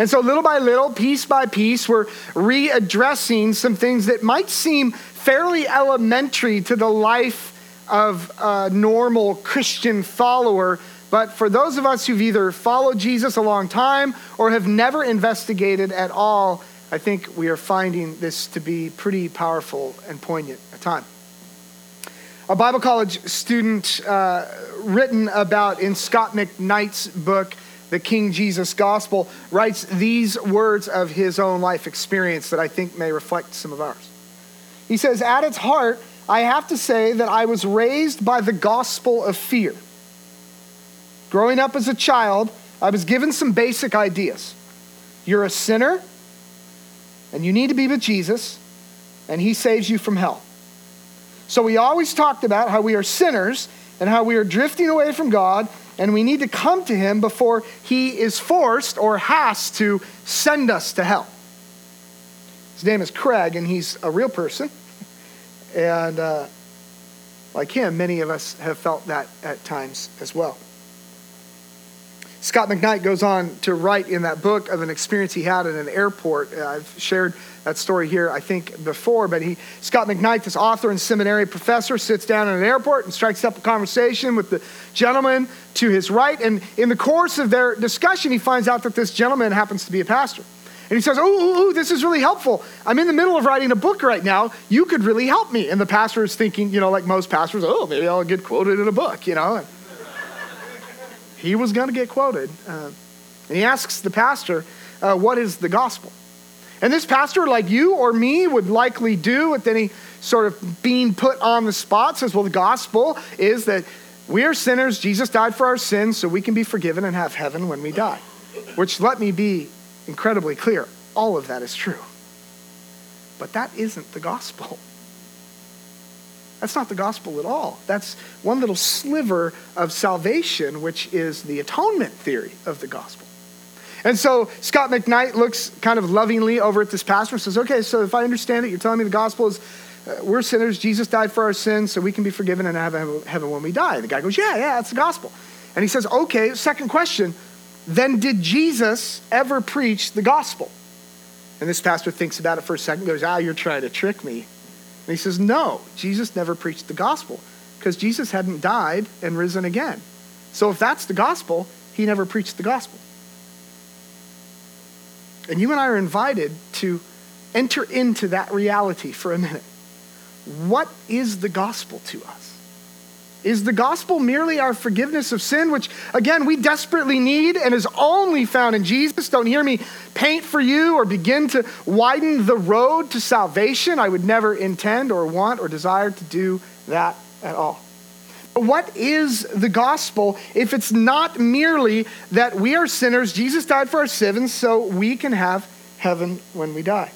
And so, little by little, piece by piece, we're readdressing some things that might seem fairly elementary to the life of a normal Christian follower. But for those of us who've either followed Jesus a long time or have never investigated at all, I think we are finding this to be pretty powerful and poignant at time. A Bible college student uh, written about in Scot McKnight's book, The King Jesus Gospel, writes these words of his own life experience that I think may reflect some of ours. He says, At its heart, I have to say that I was raised by the gospel of fear. Growing up as a child, I was given some basic ideas. You're a sinner, and you need to be with Jesus, and he saves you from hell. So we always talked about how we are sinners and how we are drifting away from God, and we need to come to him before he is forced or has to send us to hell. His name is Craig, and he's a real person. And uh, like him, many of us have felt that at times as well. Scot McKnight goes on to write in that book of an experience he had at an airport. Uh, I've shared that story here, I think, before, but he, Scot McKnight, this author and seminary professor, sits down in an airport and strikes up a conversation with the gentleman to his right. And in the course of their discussion, he finds out that this gentleman happens to be a pastor. And he says, ooh, ooh, ooh, this is really helpful. I'm in the middle of writing a book right now. You could really help me. And the pastor is thinking, you know, like most pastors, oh, maybe I'll get quoted in a book, you know. He was going to get quoted. Uh, and he asks the pastor, uh, what is the gospel? And this pastor, like you or me, would likely do with any sort of being put on the spot, says, well, the gospel is that we are sinners. Jesus died for our sins so we can be forgiven and have heaven when we die. Which, let me be incredibly clear. All of that is true. But that isn't the gospel. That's not the gospel at all. That's one little sliver of salvation, which is the atonement theory of the gospel. And so Scot McKnight looks kind of lovingly over at this pastor and says, Okay, so if I understand it, you're telling me the gospel is uh, we're sinners, Jesus died for our sins, so we can be forgiven and have heaven when we die. And the guy goes, Yeah, yeah, that's the gospel. And he says, Okay, second question then did Jesus ever preach the gospel? And this pastor thinks about it for a second, goes, Ah, you're trying to trick me. And he says, No, Jesus never preached the gospel because Jesus hadn't died and risen again. So if that's the gospel, he never preached the gospel. And you and I are invited to enter into that reality for a minute. What is the gospel to us? Is the gospel merely our forgiveness of sin, which again we desperately need and is only found in Jesus? Don't hear me paint for you or begin to widen the road to salvation. I would never intend or want or desire to do that at all. But what is the gospel if it's not merely that we are sinners, Jesus died for our sins, so we can have heaven when we die?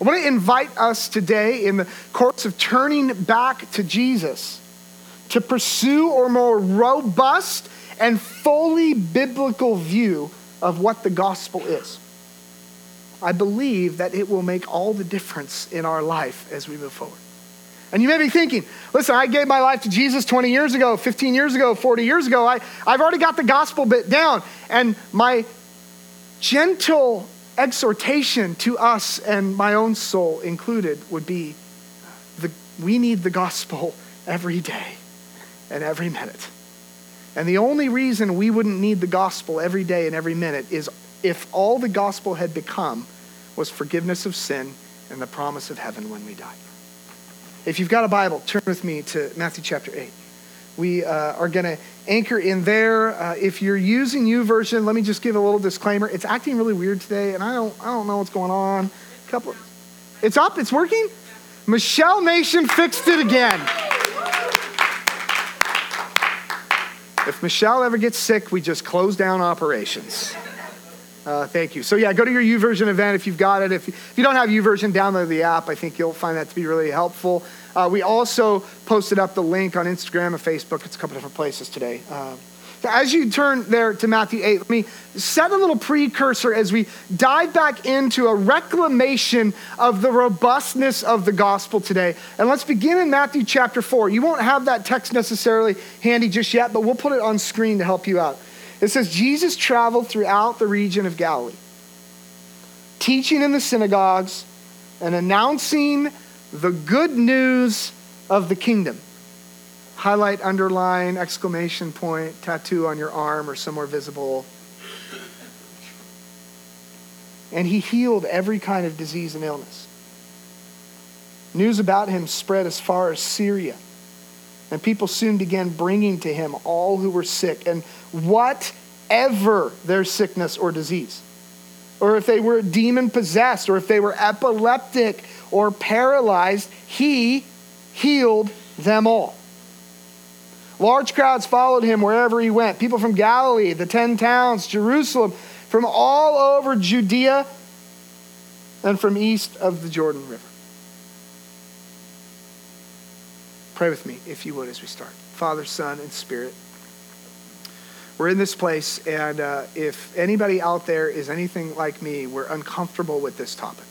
I want to invite us today in the course of turning back to Jesus to pursue a more robust and fully biblical view of what the gospel is. I believe that it will make all the difference in our life as we move forward. And you may be thinking, listen, I gave my life to Jesus 20 years ago, 15 years ago, 40 years ago. I, I've already got the gospel bit down. And my gentle exhortation to us and my own soul included would be the, we need the gospel every day and every minute. And the only reason we wouldn't need the gospel every day and every minute is if all the gospel had become was forgiveness of sin and the promise of heaven when we die. If you've got a Bible, turn with me to Matthew chapter 8. We uh, are going to anchor in there. Uh, if you're using YouVersion, let me just give a little disclaimer. It's acting really weird today, and I don't, I don't know what's going on. A couple, it's up. It's working. Michelle Nation fixed it again. If Michelle ever gets sick, we just close down operations. Uh, thank you. So yeah, go to your YouVersion event if you've got it. If you, if you don't have YouVersion, download the app. I think you'll find that to be really helpful. Uh, we also posted up the link on Instagram and Facebook. It's a couple different places today. Uh, as you turn there to Matthew 8, let me set a little precursor as we dive back into a reclamation of the robustness of the gospel today. And let's begin in Matthew chapter 4. You won't have that text necessarily handy just yet, but we'll put it on screen to help you out. It says, Jesus traveled throughout the region of Galilee, teaching in the synagogues and announcing the good news of the kingdom. Highlight, underline, exclamation point, tattoo on your arm or somewhere visible. And he healed every kind of disease and illness. News about him spread as far as Syria. And people soon began bringing to him all who were sick and whatever their sickness or disease. Or if they were demon possessed, or if they were epileptic or paralyzed, he healed them all. Large crowds followed him wherever he went. People from Galilee, the 10 towns, Jerusalem, from all over Judea, and from east of the Jordan River. Pray with me, if you would, as we start. Father, Son, and Spirit. We're in this place, and uh, if anybody out there is anything like me, we're uncomfortable with this topic.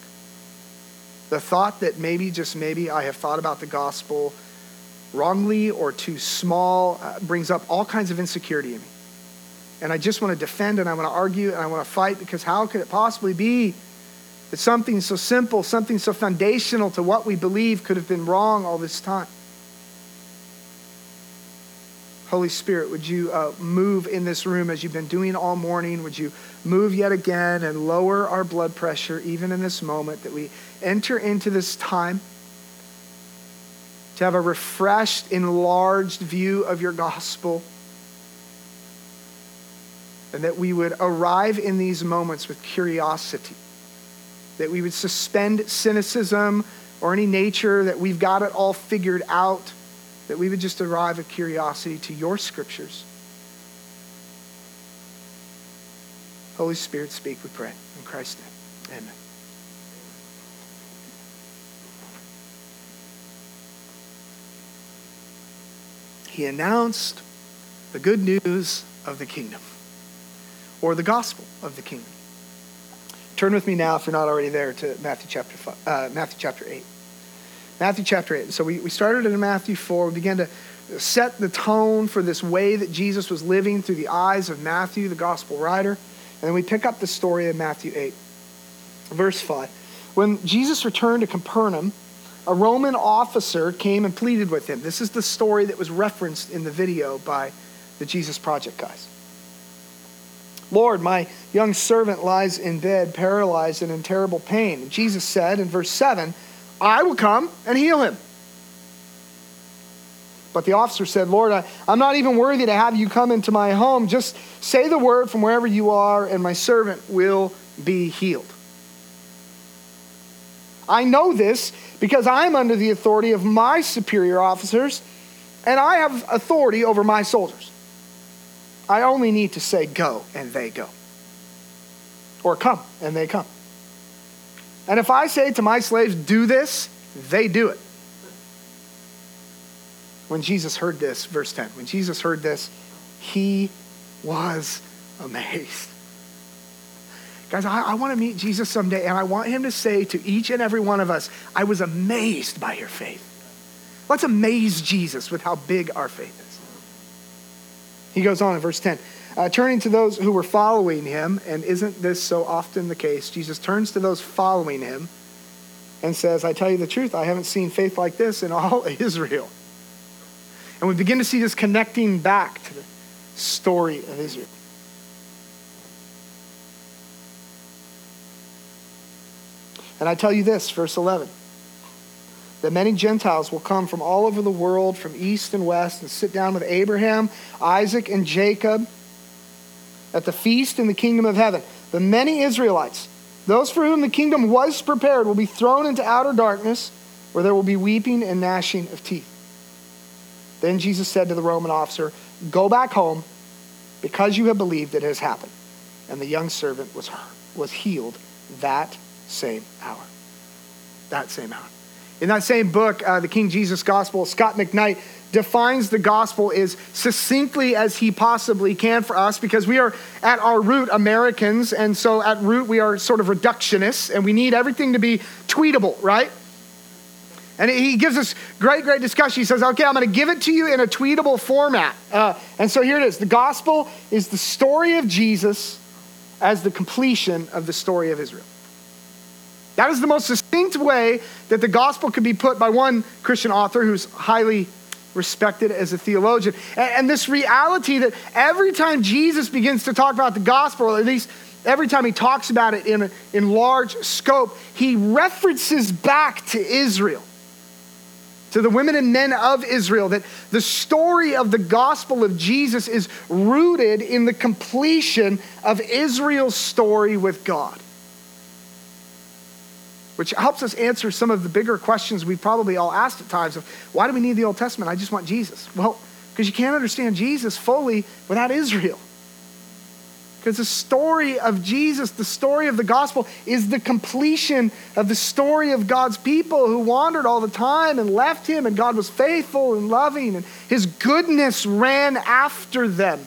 The thought that maybe, just maybe, I have thought about the gospel wrongly or too small uh, brings up all kinds of insecurity in me. And I just want to defend and I want to argue and I want to fight because how could it possibly be that something so simple, something so foundational to what we believe could have been wrong all this time? Holy Spirit, would you uh, move in this room as you've been doing all morning? Would you move yet again and lower our blood pressure even in this moment that we enter into this time to have a refreshed, enlarged view of your gospel? And that we would arrive in these moments with curiosity, that we would suspend cynicism or any nature that we've got it all figured out that we would just arrive at curiosity to your scriptures. Holy Spirit, speak, we pray. In Christ's name, amen. He announced the good news of the kingdom, or the gospel of the kingdom. Turn with me now, if you're not already there, to Matthew chapter, five, uh, Matthew chapter 8. Matthew chapter 8. So we, we started in Matthew 4. We began to set the tone for this way that Jesus was living through the eyes of Matthew, the gospel writer. And then we pick up the story in Matthew 8, verse 5. When Jesus returned to Capernaum, a Roman officer came and pleaded with him. This is the story that was referenced in the video by the Jesus Project guys. Lord, my young servant lies in bed, paralyzed and in terrible pain. Jesus said in verse 7, I will come and heal him. But the officer said, Lord, I, am not even worthy to have you come into my home. Just say the word from wherever you are, and my servant will be healed. I know this because I'm under the authority of my superior officers, and I have authority over my soldiers. I only need to say, go, and they go. Or come, and they come. And if I say to my slaves, do this, they do it. When Jesus heard this, verse 10, when Jesus heard this, he was amazed. Guys, I, I want to meet Jesus someday, and I want him to say to each and every one of us, I was amazed by your faith. Let's amaze Jesus with how big our faith is. He goes on in verse 10 uh, turning to those who were following him, and isn't this so often the case? Jesus turns to those following him and says, I tell you the truth, I haven't seen faith like this in all Israel. And we begin to see this connecting back to the story of Israel. And I tell you this, verse 11 that many Gentiles will come from all over the world, from east and west, and sit down with Abraham, Isaac, and Jacob at the feast in the kingdom of heaven. The many Israelites, those for whom the kingdom was prepared, will be thrown into outer darkness, where there will be weeping and gnashing of teeth. Then Jesus said to the Roman officer, Go back home, because you have believed it has happened. And the young servant was, was healed that same hour. That same hour. In that same book, uh, the King Jesus Gospel, Scot McKnight defines the gospel as succinctly as he possibly can for us because we are at our root Americans, and so at root we are sort of reductionists, and we need everything to be tweetable, right? And he gives us great, great discussion. He says, okay, I'm going to give it to you in a tweetable format. Uh, and so here it is. The gospel is the story of Jesus as the completion of the story of Israel. That is the most succinct way that the gospel could be put by one Christian author who's highly respected as a theologian. And, this reality that every time Jesus begins to talk about the gospel, at least every time he talks about it in, in large scope, he references back to Israel, to the women and men of Israel, that the story of the gospel of Jesus is rooted in the completion of Israel's story with God which helps us answer some of the bigger questions we've probably all asked at times of why do we need the Old Testament? I just want Jesus. Well, because you can't understand Jesus fully without Israel. Because the story of Jesus, the story of the gospel, is the completion of the story of God's people who wandered all the time and left him, and God was faithful and loving, and his goodness ran after them.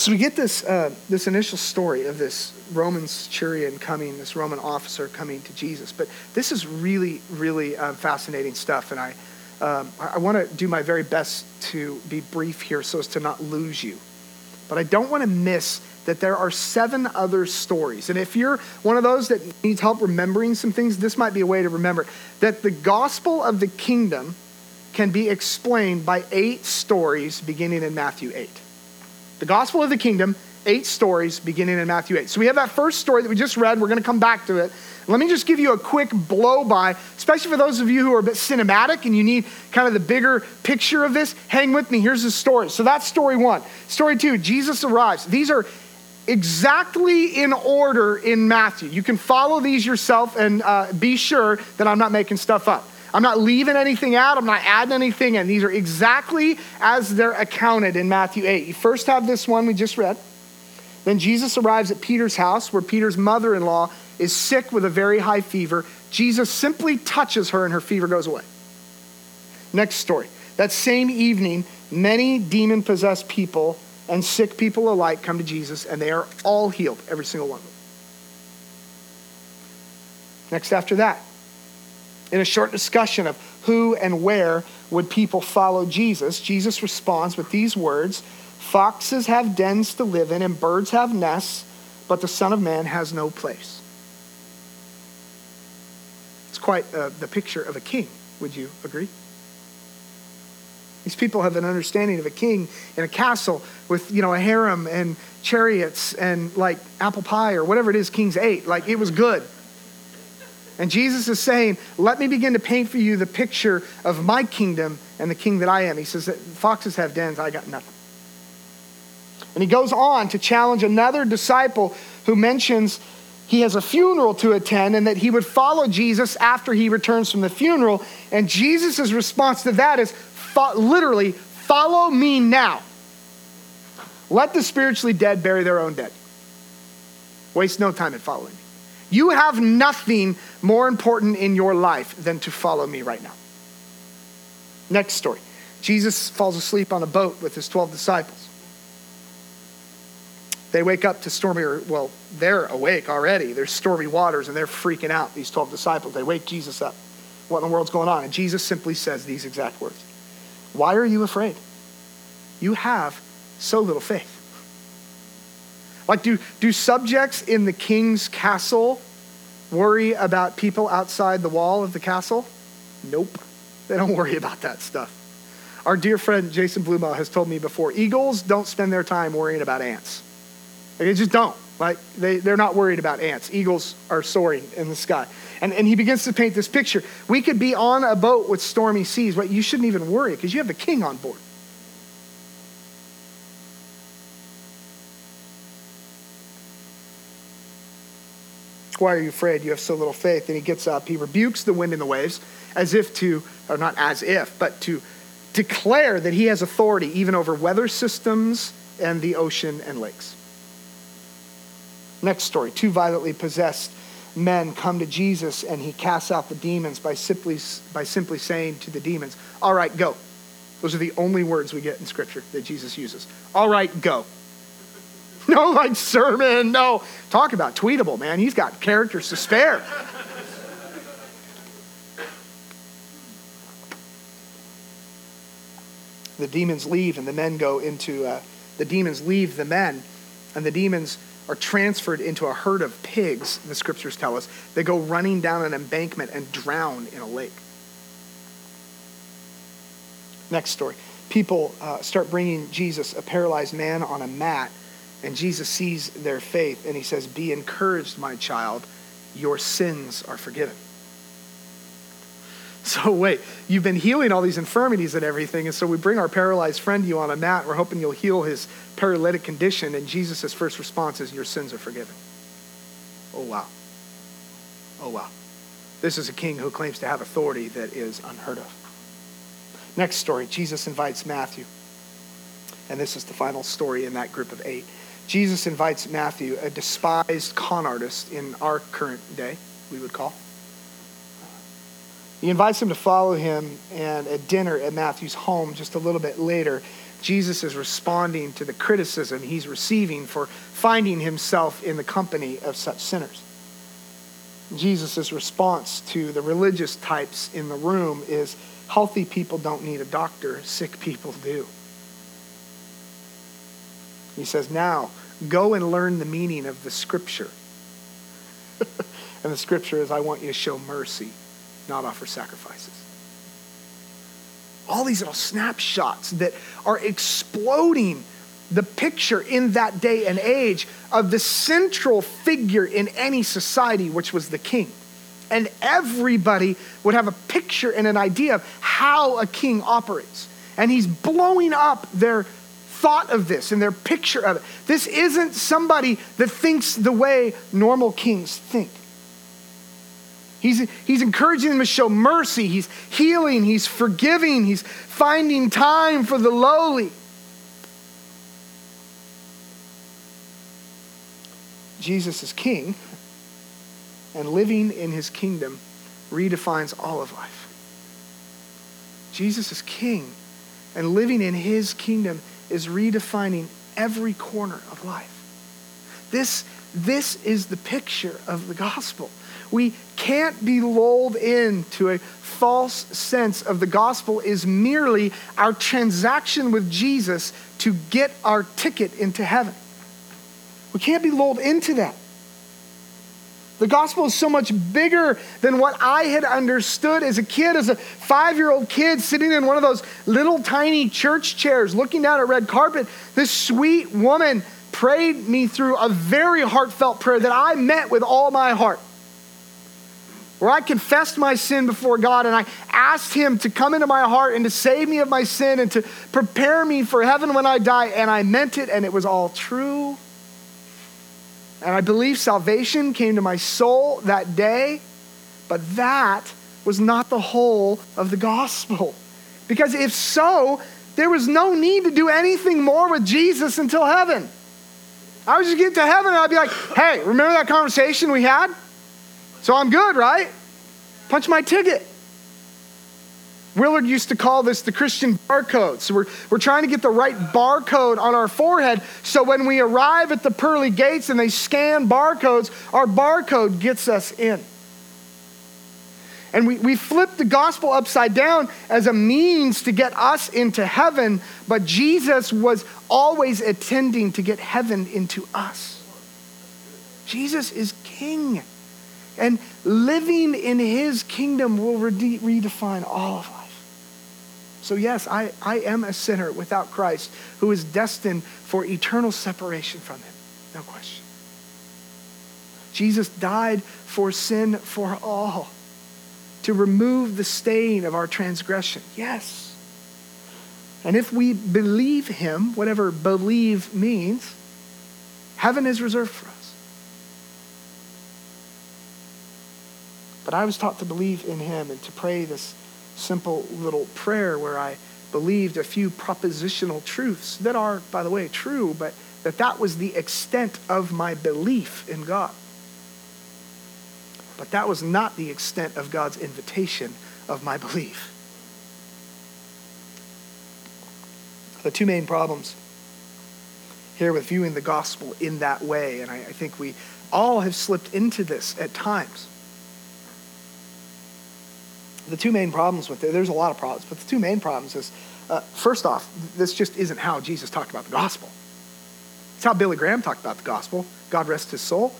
So we get this, uh, this initial story of this Roman centurion coming, this Roman officer coming to Jesus. But this is really, really um, fascinating stuff. And I, um, I want to do my very best to be brief here so as to not lose you. But I don't want to miss that there are seven other stories. And if you're one of those that needs help remembering some things, this might be a way to remember that the gospel of the kingdom can be explained by eight stories beginning in Matthew 8. The gospel of the kingdom, eight stories beginning in Matthew 8. So we have that first story that we just read. We're going to come back to it. Let me just give you a quick blow by, especially for those of you who are a bit cinematic and you need kind of the bigger picture of this. Hang with me. Here's the story. So that's story one. Story two Jesus arrives. These are exactly in order in Matthew. You can follow these yourself and uh, be sure that I'm not making stuff up. I'm not leaving anything out. I'm not adding anything in. These are exactly as they're accounted in Matthew 8. You first have this one we just read. Then Jesus arrives at Peter's house where Peter's mother in law is sick with a very high fever. Jesus simply touches her and her fever goes away. Next story. That same evening, many demon possessed people and sick people alike come to Jesus and they are all healed, every single one of them. Next, after that, in a short discussion of who and where would people follow Jesus, Jesus responds with these words Foxes have dens to live in, and birds have nests, but the Son of Man has no place. It's quite uh, the picture of a king, would you agree? These people have an understanding of a king in a castle with, you know, a harem and chariots and like apple pie or whatever it is kings ate. Like it was good. And Jesus is saying, Let me begin to paint for you the picture of my kingdom and the king that I am. He says that foxes have dens, I got nothing. And he goes on to challenge another disciple who mentions he has a funeral to attend and that he would follow Jesus after he returns from the funeral. And Jesus' response to that is literally, Follow me now. Let the spiritually dead bury their own dead. Waste no time in following me. You have nothing more important in your life than to follow me right now. Next story Jesus falls asleep on a boat with his 12 disciples. They wake up to stormy, or, well, they're awake already. There's stormy waters and they're freaking out, these 12 disciples. They wake Jesus up. What in the world's going on? And Jesus simply says these exact words Why are you afraid? You have so little faith. Like, do, do subjects in the king's castle worry about people outside the wall of the castle? Nope. They don't worry about that stuff. Our dear friend Jason Blumo has told me before eagles don't spend their time worrying about ants. They just don't. Like, they, they're not worried about ants. Eagles are soaring in the sky. And, and he begins to paint this picture. We could be on a boat with stormy seas, but you shouldn't even worry because you have the king on board. Why are you afraid? You have so little faith. And he gets up, he rebukes the wind and the waves, as if to, or not as if, but to declare that he has authority even over weather systems and the ocean and lakes. Next story two violently possessed men come to Jesus and he casts out the demons by simply, by simply saying to the demons, All right, go. Those are the only words we get in Scripture that Jesus uses. All right, go. No, like sermon. No. Talk about tweetable, man. He's got characters to spare. The demons leave, and the men go into, uh, the demons leave the men, and the demons are transferred into a herd of pigs, the scriptures tell us. They go running down an embankment and drown in a lake. Next story. People uh, start bringing Jesus a paralyzed man on a mat, and Jesus sees their faith, and he says, Be encouraged, my child, your sins are forgiven. So, wait, you've been healing all these infirmities and everything, and so we bring our paralyzed friend to you on a mat. We're hoping you'll heal his paralytic condition, and Jesus' first response is, Your sins are forgiven. Oh, wow. Oh, wow. This is a king who claims to have authority that is unheard of. Next story Jesus invites Matthew. And this is the final story in that group of eight. Jesus invites Matthew, a despised con artist in our current day, we would call. He invites him to follow him, and at dinner at Matthew's home just a little bit later, Jesus is responding to the criticism he's receiving for finding himself in the company of such sinners. Jesus' response to the religious types in the room is healthy people don't need a doctor, sick people do. He says, Now, go and learn the meaning of the scripture. and the scripture is, I want you to show mercy not offer sacrifices. All these little snapshots that are exploding the picture in that day and age of the central figure in any society, which was the king. And everybody would have a picture and an idea of how a king operates. And he's blowing up their thought of this and their picture of it. This isn't somebody that thinks the way normal kings think. He's, he's encouraging them to show mercy. He's healing. He's forgiving. He's finding time for the lowly. Jesus is king, and living in his kingdom redefines all of life. Jesus is king, and living in his kingdom is redefining every corner of life. This, this is the picture of the gospel. We can't be lulled into a false sense of the gospel is merely our transaction with Jesus to get our ticket into heaven. We can't be lulled into that. The gospel is so much bigger than what I had understood as a kid, as a five year old kid sitting in one of those little tiny church chairs looking down at red carpet. This sweet woman prayed me through a very heartfelt prayer that I met with all my heart where I confessed my sin before God and I asked Him to come into my heart and to save me of my sin and to prepare me for heaven when I die. And I meant it, and it was all true. And I believe salvation came to my soul that day, but that was not the whole of the gospel. Because if so, there was no need to do anything more with Jesus until heaven. I would just get to heaven and I'd be like, hey, remember that conversation we had? So I'm good, right? Punch my ticket. Willard used to call this the Christian barcode. So we're, we're trying to get the right barcode on our forehead so when we arrive at the pearly gates and they scan barcodes, our barcode gets us in. And we, we flip the gospel upside down as a means to get us into heaven, but Jesus was always attending to get heaven into us. Jesus is king. And living in his kingdom will rede- redefine all of life. So, yes, I, I am a sinner without Christ who is destined for eternal separation from him. No question. Jesus died for sin for all, to remove the stain of our transgression. Yes. And if we believe him, whatever believe means, heaven is reserved for us. But I was taught to believe in him and to pray this simple little prayer where I believed a few propositional truths that are, by the way, true, but that that was the extent of my belief in God. But that was not the extent of God's invitation of my belief. The two main problems here with viewing the gospel in that way, and I, I think we all have slipped into this at times the two main problems with it, there's a lot of problems, but the two main problems is uh, first off, this just isn't how Jesus talked about the gospel. It's how Billy Graham talked about the gospel. God rest his soul.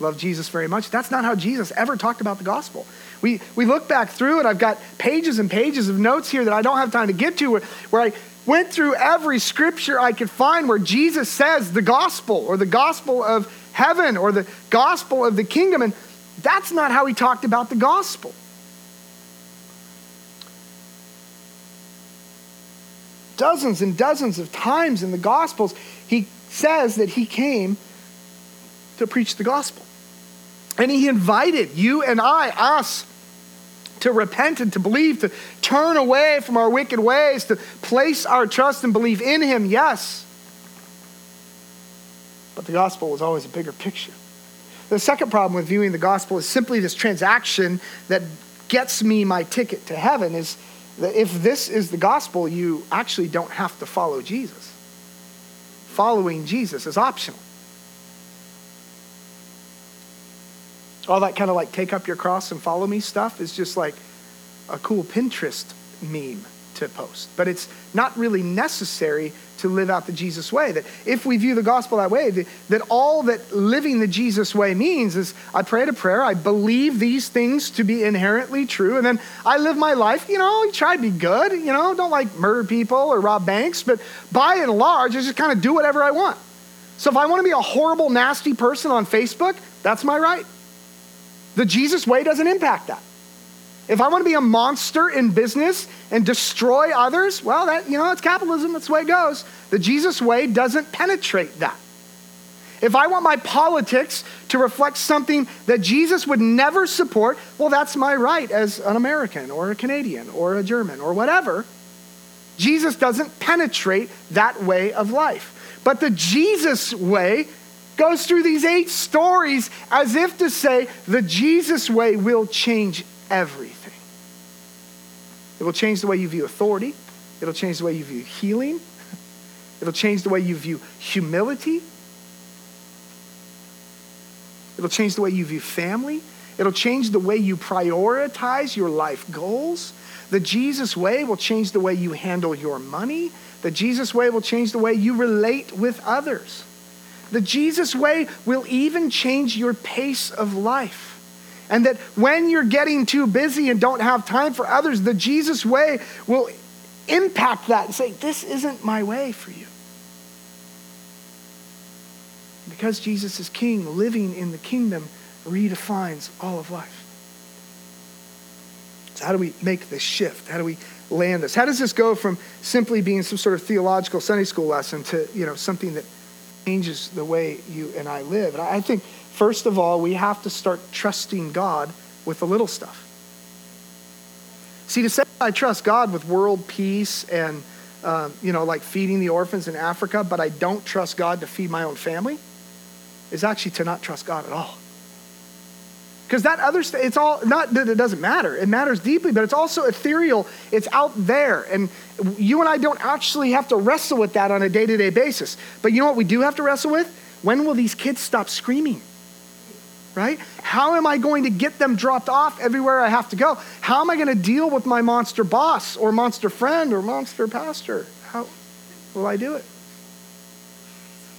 Love Jesus very much. That's not how Jesus ever talked about the gospel. We, we look back through it. I've got pages and pages of notes here that I don't have time to get to where, where I went through every scripture I could find where Jesus says the gospel or the gospel of heaven or the gospel of the kingdom. And that's not how he talked about the gospel. Dozens and dozens of times in the gospels, he says that he came to preach the gospel. And he invited you and I, us, to repent and to believe, to turn away from our wicked ways, to place our trust and believe in him, yes. But the gospel was always a bigger picture. The second problem with viewing the gospel is simply this transaction that gets me my ticket to heaven is that if this is the gospel, you actually don't have to follow Jesus. Following Jesus is optional. all that kind of like take up your cross and follow me stuff is just like a cool Pinterest meme to post. But it's not really necessary to live out the Jesus way. That if we view the gospel that way, that all that living the Jesus way means is I pray a prayer, I believe these things to be inherently true, and then I live my life, you know, try to be good, you know, don't like murder people or rob banks, but by and large, I just kind of do whatever I want. So if I want to be a horrible, nasty person on Facebook, that's my right. The Jesus way doesn't impact that. If I want to be a monster in business and destroy others, well, that, you know, it's capitalism. That's the way it goes. The Jesus way doesn't penetrate that. If I want my politics to reflect something that Jesus would never support, well, that's my right as an American or a Canadian or a German or whatever. Jesus doesn't penetrate that way of life. But the Jesus way goes through these eight stories as if to say the Jesus way will change everything. It will change the way you view authority, it'll change the way you view healing, it'll change the way you view humility, it'll change the way you view family, it'll change the way you prioritize your life goals. The Jesus way will change the way you handle your money. The Jesus way will change the way you relate with others. The Jesus way will even change your pace of life. And that when you're getting too busy and don't have time for others, the Jesus way will impact that and say, This isn't my way for you. Because Jesus is king, living in the kingdom redefines all of life. So, how do we make this shift? How do we land this? How does this go from simply being some sort of theological Sunday school lesson to you know, something that changes the way you and I live. And I think, first of all, we have to start trusting God with the little stuff. See, to say I trust God with world peace and, um, you know, like feeding the orphans in Africa, but I don't trust God to feed my own family, is actually to not trust God at all. Because that other stuff, it's all, not that it doesn't matter, it matters deeply, but it's also ethereal. It's out there. And you and I don't actually have to wrestle with that on a day to day basis. But you know what we do have to wrestle with? When will these kids stop screaming? Right? How am I going to get them dropped off everywhere I have to go? How am I going to deal with my monster boss or monster friend or monster pastor? How will I do it?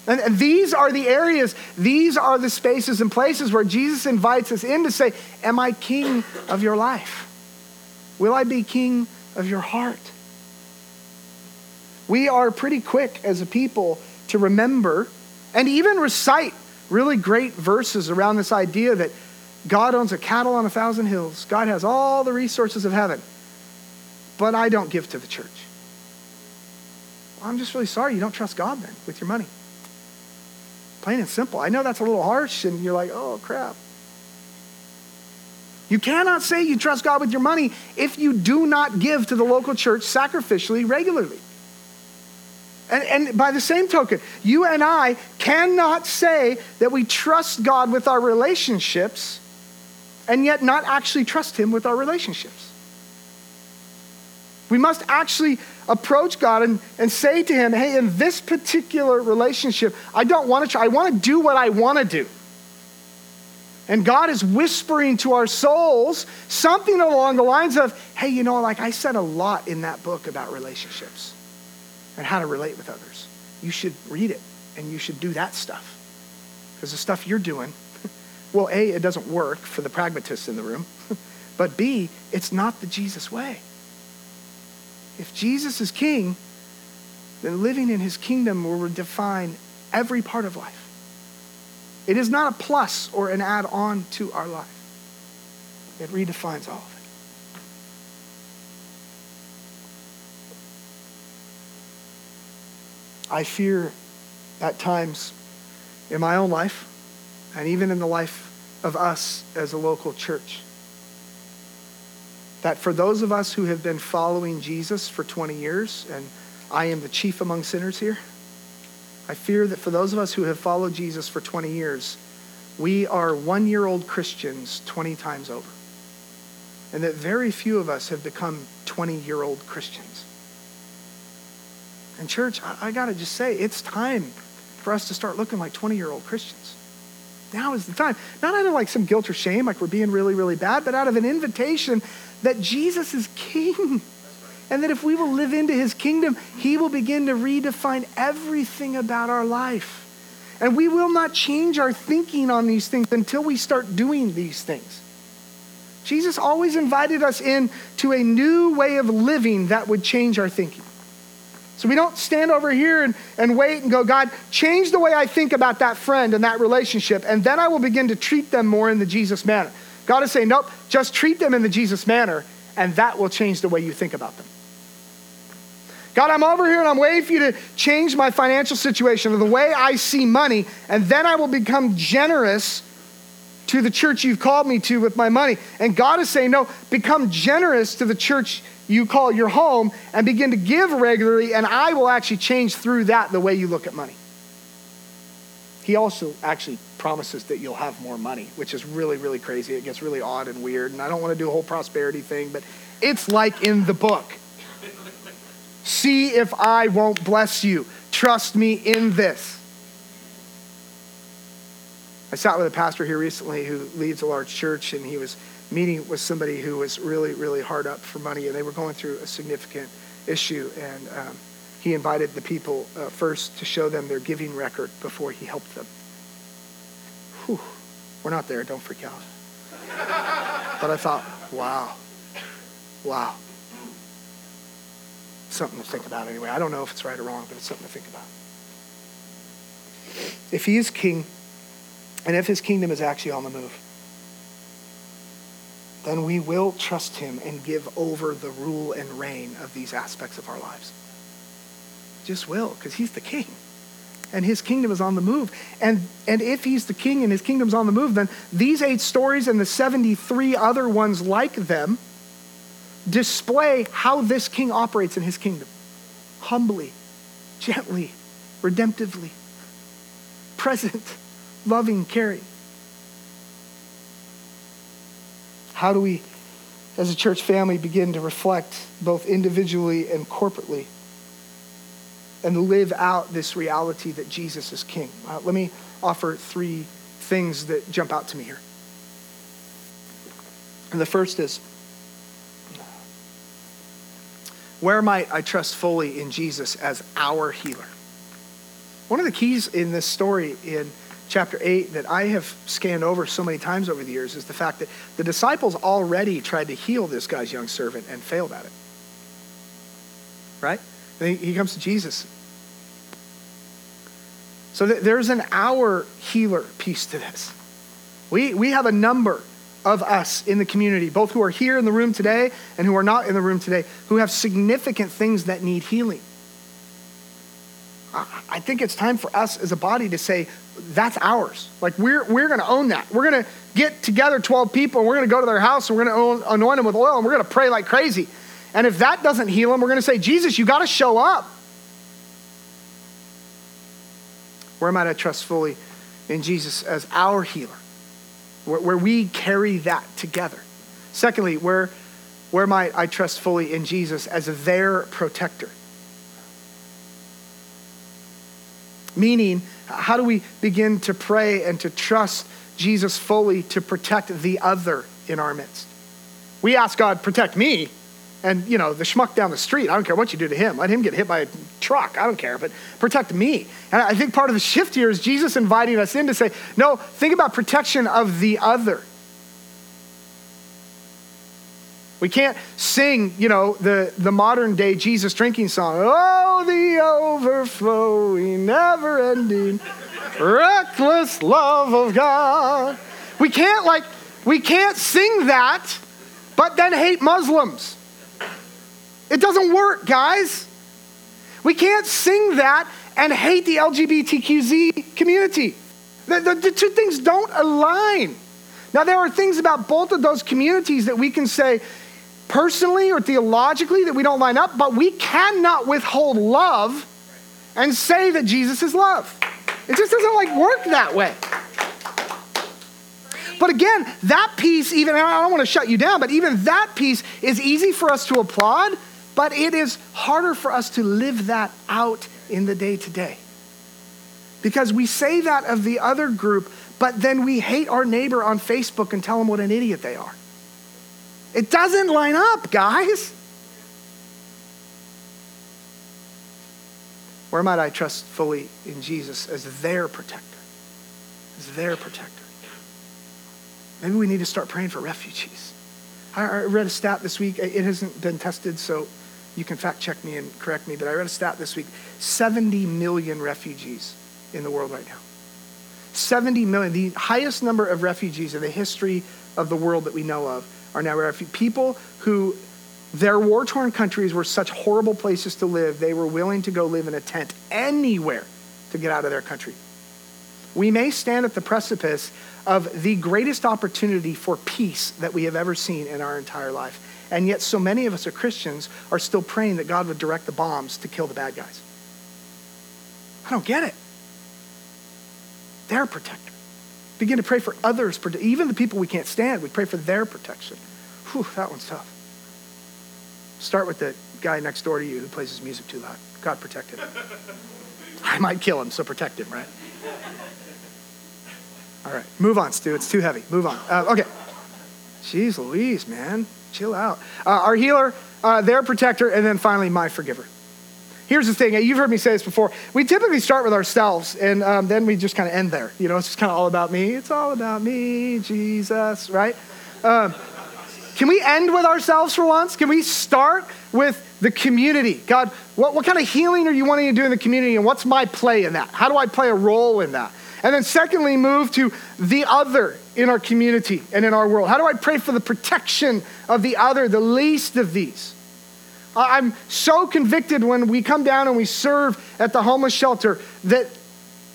And these are the areas, these are the spaces and places where Jesus invites us in to say, Am I king of your life? Will I be king of your heart? We are pretty quick as a people to remember and even recite really great verses around this idea that God owns a cattle on a thousand hills, God has all the resources of heaven, but I don't give to the church. Well, I'm just really sorry you don't trust God then with your money. Plain and simple. I know that's a little harsh, and you're like, oh, crap. You cannot say you trust God with your money if you do not give to the local church sacrificially regularly. And, and, by the same token, you and I cannot say that we trust God with our relationships and yet not actually trust Him with our relationships. We must actually approach God and, and say to Him, hey, in this particular relationship, I don't want to try. I want to do what I want to do. And God is whispering to our souls something along the lines of, hey, you know, like I said a lot in that book about relationships and how to relate with others. You should read it and you should do that stuff. Because the stuff you're doing, well, A, it doesn't work for the pragmatists in the room, but B, it's not the Jesus way. If Jesus is king, then living in his kingdom will define every part of life. It is not a plus or an add on to our life, it redefines all of it. I fear at times in my own life and even in the life of us as a local church that for those of us who have been following Jesus for 20 years, and I am the chief among sinners here, I fear that for those of us who have followed Jesus for 20 years, we are one year old Christians 20 times over. And that very few of us have become 20 year old Christians. And, church, I, I got to just say, it's time for us to start looking like 20 year old Christians. Now is the time. Not out of like some guilt or shame, like we're being really, really bad, but out of an invitation that Jesus is king. And that if we will live into his kingdom, he will begin to redefine everything about our life. And we will not change our thinking on these things until we start doing these things. Jesus always invited us in to a new way of living that would change our thinking. So we don't stand over here and, and wait and go, God, change the way I think about that friend and that relationship, and then I will begin to treat them more in the Jesus manner. God is saying, nope, just treat them in the Jesus manner, and that will change the way you think about them. God, I'm over here and I'm waiting for you to change my financial situation or the way I see money, and then I will become generous to the church you've called me to with my money. And God is saying, no, become generous to the church you call your home and begin to give regularly, and I will actually change through that the way you look at money. He also actually promises that you'll have more money, which is really, really crazy. It gets really odd and weird, and I don't want to do a whole prosperity thing, but it's like in the book. See if I won't bless you. Trust me in this. I sat with a pastor here recently who leads a large church, and he was meeting with somebody who was really, really hard up for money, and they were going through a significant issue. And um, he invited the people uh, first to show them their giving record before he helped them. Whew, we're not there, don't freak out. but I thought, wow, wow something to think about anyway. I don't know if it's right or wrong, but it's something to think about. If he is king, and if his kingdom is actually on the move, then we will trust him and give over the rule and reign of these aspects of our lives. Just will, because he's the king. And his kingdom is on the move. And, and if he's the king and his kingdom's on the move, then these eight stories and the 73 other ones like them display how this king operates in his kingdom humbly, gently, redemptively, present, loving, caring. How do we, as a church family, begin to reflect both individually and corporately and live out this reality that Jesus is king? Uh, let me offer three things that jump out to me here. And the first is, where might I trust fully in Jesus as our healer? One of the keys in this story in chapter 8 that I have scanned over so many times over the years is the fact that the disciples already tried to heal this guy's young servant and failed at it. Right? he comes to Jesus. So there's an our healer piece to this. We, we have a number of us in the community, both who are here in the room today and who are not in the room today, who have significant things that need healing. I think it's time for us as a body to say, that's ours. Like, we're, we're going to own that. We're going to get together 12 people and we're going to go to their house and we're going to anoint them with oil and we're going to pray like crazy. And if that doesn't heal them, we're going to say, Jesus, you got to show up. Where am I to trust fully in Jesus as our healer? where, where we carry that together. Secondly, where, where might I trust fully in Jesus as their protector? Meaning, how do we begin to pray and to trust Jesus fully to protect the other in our midst. We ask God, protect me, and you know, the schmuck down the street, I don't care what you do to him. Let him get hit by a truck. I don't care, but protect me. And I think part of the shift here is Jesus inviting us in to say, no, think about protection of the other. We can't sing, you know, the, the modern day Jesus drinking song. Oh, the overflowing, never ending, reckless love of God. We can't like, we can't sing that, but then hate Muslims. It doesn't work, guys. We can't sing that and hate the LGBTQZ community. The, the, the, two things don't align. Now, there are things about both of those communities that we can say personally or theologically that we don't line up, but we cannot withhold love and say that Jesus is love. It just doesn't like work that way. But again, that piece, even, I don't want to shut you down, but even that piece is easy for us to applaud but it is harder for us to live that out in the day to day. Because we say that of the other group, but then we hate our neighbor on Facebook and tell them what an idiot they are. It doesn't line up, guys. Where might I trust fully in Jesus as their protector? As their protector. Maybe we need to start praying for refugees. I read a stat this week. It hasn't been tested, so you can fact check me and correct me, but I read a stat this week 70 million refugees in the world right now. 70 million, the highest number of refugees in the history of the world that we know of are now refugees. People who, their war torn countries were such horrible places to live, they were willing to go live in a tent anywhere to get out of their country. We may stand at the precipice of the greatest opportunity for peace that we have ever seen in our entire life. And yet, so many of us are Christians are still praying that God would direct the bombs to kill the bad guys. I don't get it. Their protector. Begin to pray for others, even the people we can't stand. We pray for their protection. Whew, that one's tough. Start with the guy next door to you who plays his music too loud. God protect him. I might kill him, so protect him, right? All right, move on, Stu. It's too heavy. Move on. Uh, okay. Jeez Louise, man chill out. Uh, our healer, uh, their protector, and then finally, my forgiver. Here's the thing you've heard me say this before. We typically start with ourselves, and um, then we just kind of end there. You know, it's just kind of all about me. It's all about me, Jesus, right? Um, can we end with ourselves for once? Can we start with the community? God, what, what kind of healing are you wanting to do in the community, and what's my play in that? How do I play a role in that? And then, secondly, move to the other in our community and in our world. How do I pray for the protection of the other, the least of these? I'm so convicted when we come down and we serve at the homeless shelter that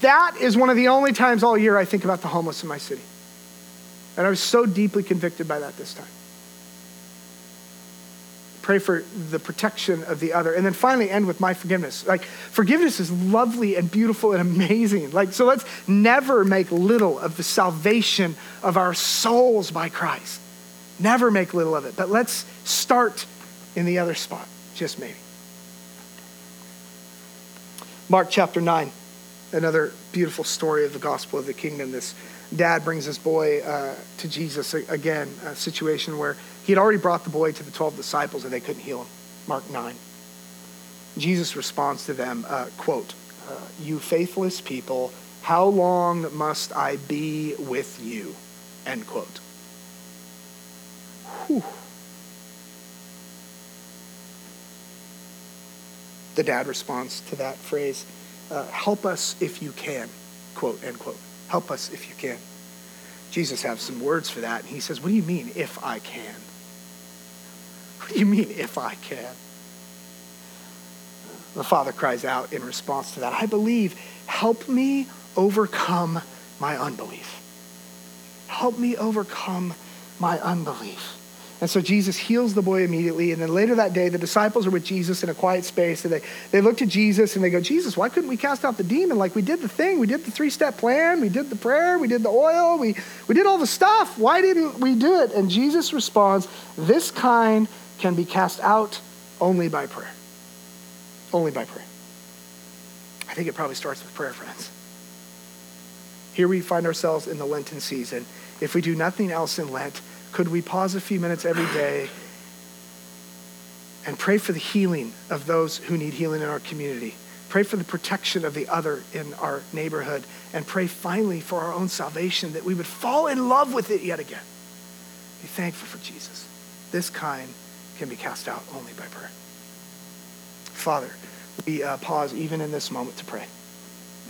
that is one of the only times all year I think about the homeless in my city. And I was so deeply convicted by that this time pray for the protection of the other. And then finally end with my forgiveness. Like, forgiveness is lovely and beautiful and amazing. Like, so let's never make little of the salvation of our souls by Christ. Never make little of it. But let's start in the other spot, just maybe. Mark chapter 9, another beautiful story of the gospel of the kingdom. This dad brings his boy uh, to Jesus again, a situation where he had already brought the boy to the 12 disciples and they couldn't heal him. Mark 9. Jesus responds to them, uh, quote, uh, You faithless people, how long must I be with you? End quote. Whew. The dad responds to that phrase, uh, Help us if you can, quote, end quote. Help us if you can. Jesus has some words for that, and he says, What do you mean, if I can? What do you mean, if I can? The father cries out in response to that I believe, help me overcome my unbelief. Help me overcome my unbelief. And so Jesus heals the boy immediately. And then later that day, the disciples are with Jesus in a quiet space. And they, they look to Jesus and they go, Jesus, why couldn't we cast out the demon? Like we did the thing. We did the three step plan. We did the prayer. We did the oil. We, we did all the stuff. Why didn't we do it? And Jesus responds, This kind can be cast out only by prayer. Only by prayer. I think it probably starts with prayer, friends. Here we find ourselves in the Lenten season. If we do nothing else in Lent, could we pause a few minutes every day and pray for the healing of those who need healing in our community? Pray for the protection of the other in our neighborhood, and pray finally for our own salvation that we would fall in love with it yet again. Be thankful for Jesus. This kind can be cast out only by prayer. Father, we uh, pause even in this moment to pray.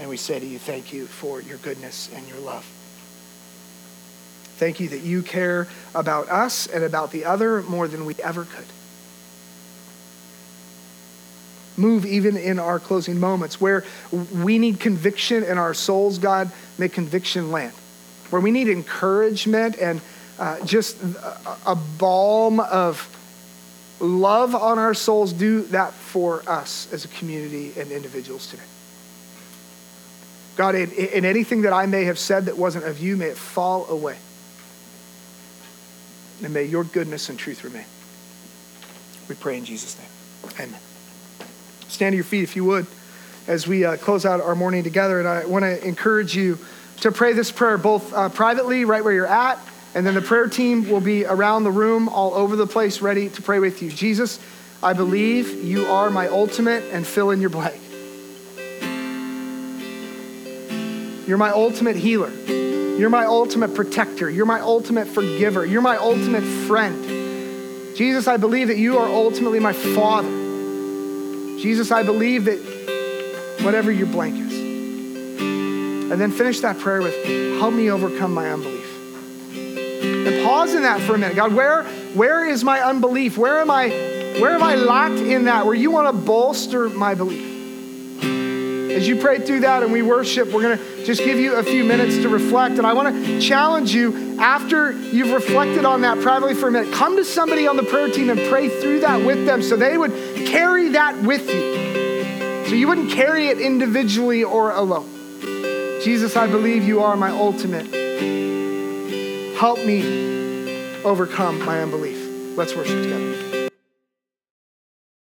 And we say to you, thank you for your goodness and your love. Thank you that you care about us and about the other more than we ever could. Move even in our closing moments where we need conviction in our souls, God, make conviction land. Where we need encouragement and uh, just a, balm of love on our souls, do that for us as a community and individuals today. God, in, in anything that I may have said that wasn't of you, may it fall away. And may your goodness and truth remain. We pray in Jesus' name. Amen. Stand to your feet if you would as we uh, close out our morning together. And I want to encourage you to pray this prayer both uh, privately, right where you're at, and then the prayer team will be around the room, all over the place, ready to pray with you. Jesus, I believe you are my ultimate, and fill in your blank. You're my ultimate healer. You're my ultimate protector. You're my ultimate forgiver. You're my ultimate friend. Jesus, I believe that you are ultimately my Father. Jesus, I believe that whatever your blank is. And then finish that prayer with, help me overcome my unbelief. And pause in that for a minute. God, where, where is my unbelief? Where am I, where am I locked in that? Where you want to bolster my belief? As you pray through that and we worship, we're to just give you a few minutes to reflect. And I want to challenge you after you've reflected on that privately for a minute, come to somebody on the prayer team and pray through that with them so they would carry that with you. So you wouldn't carry it individually or alone. Jesus, I believe you are my ultimate. Help me overcome my unbelief. Let's worship together.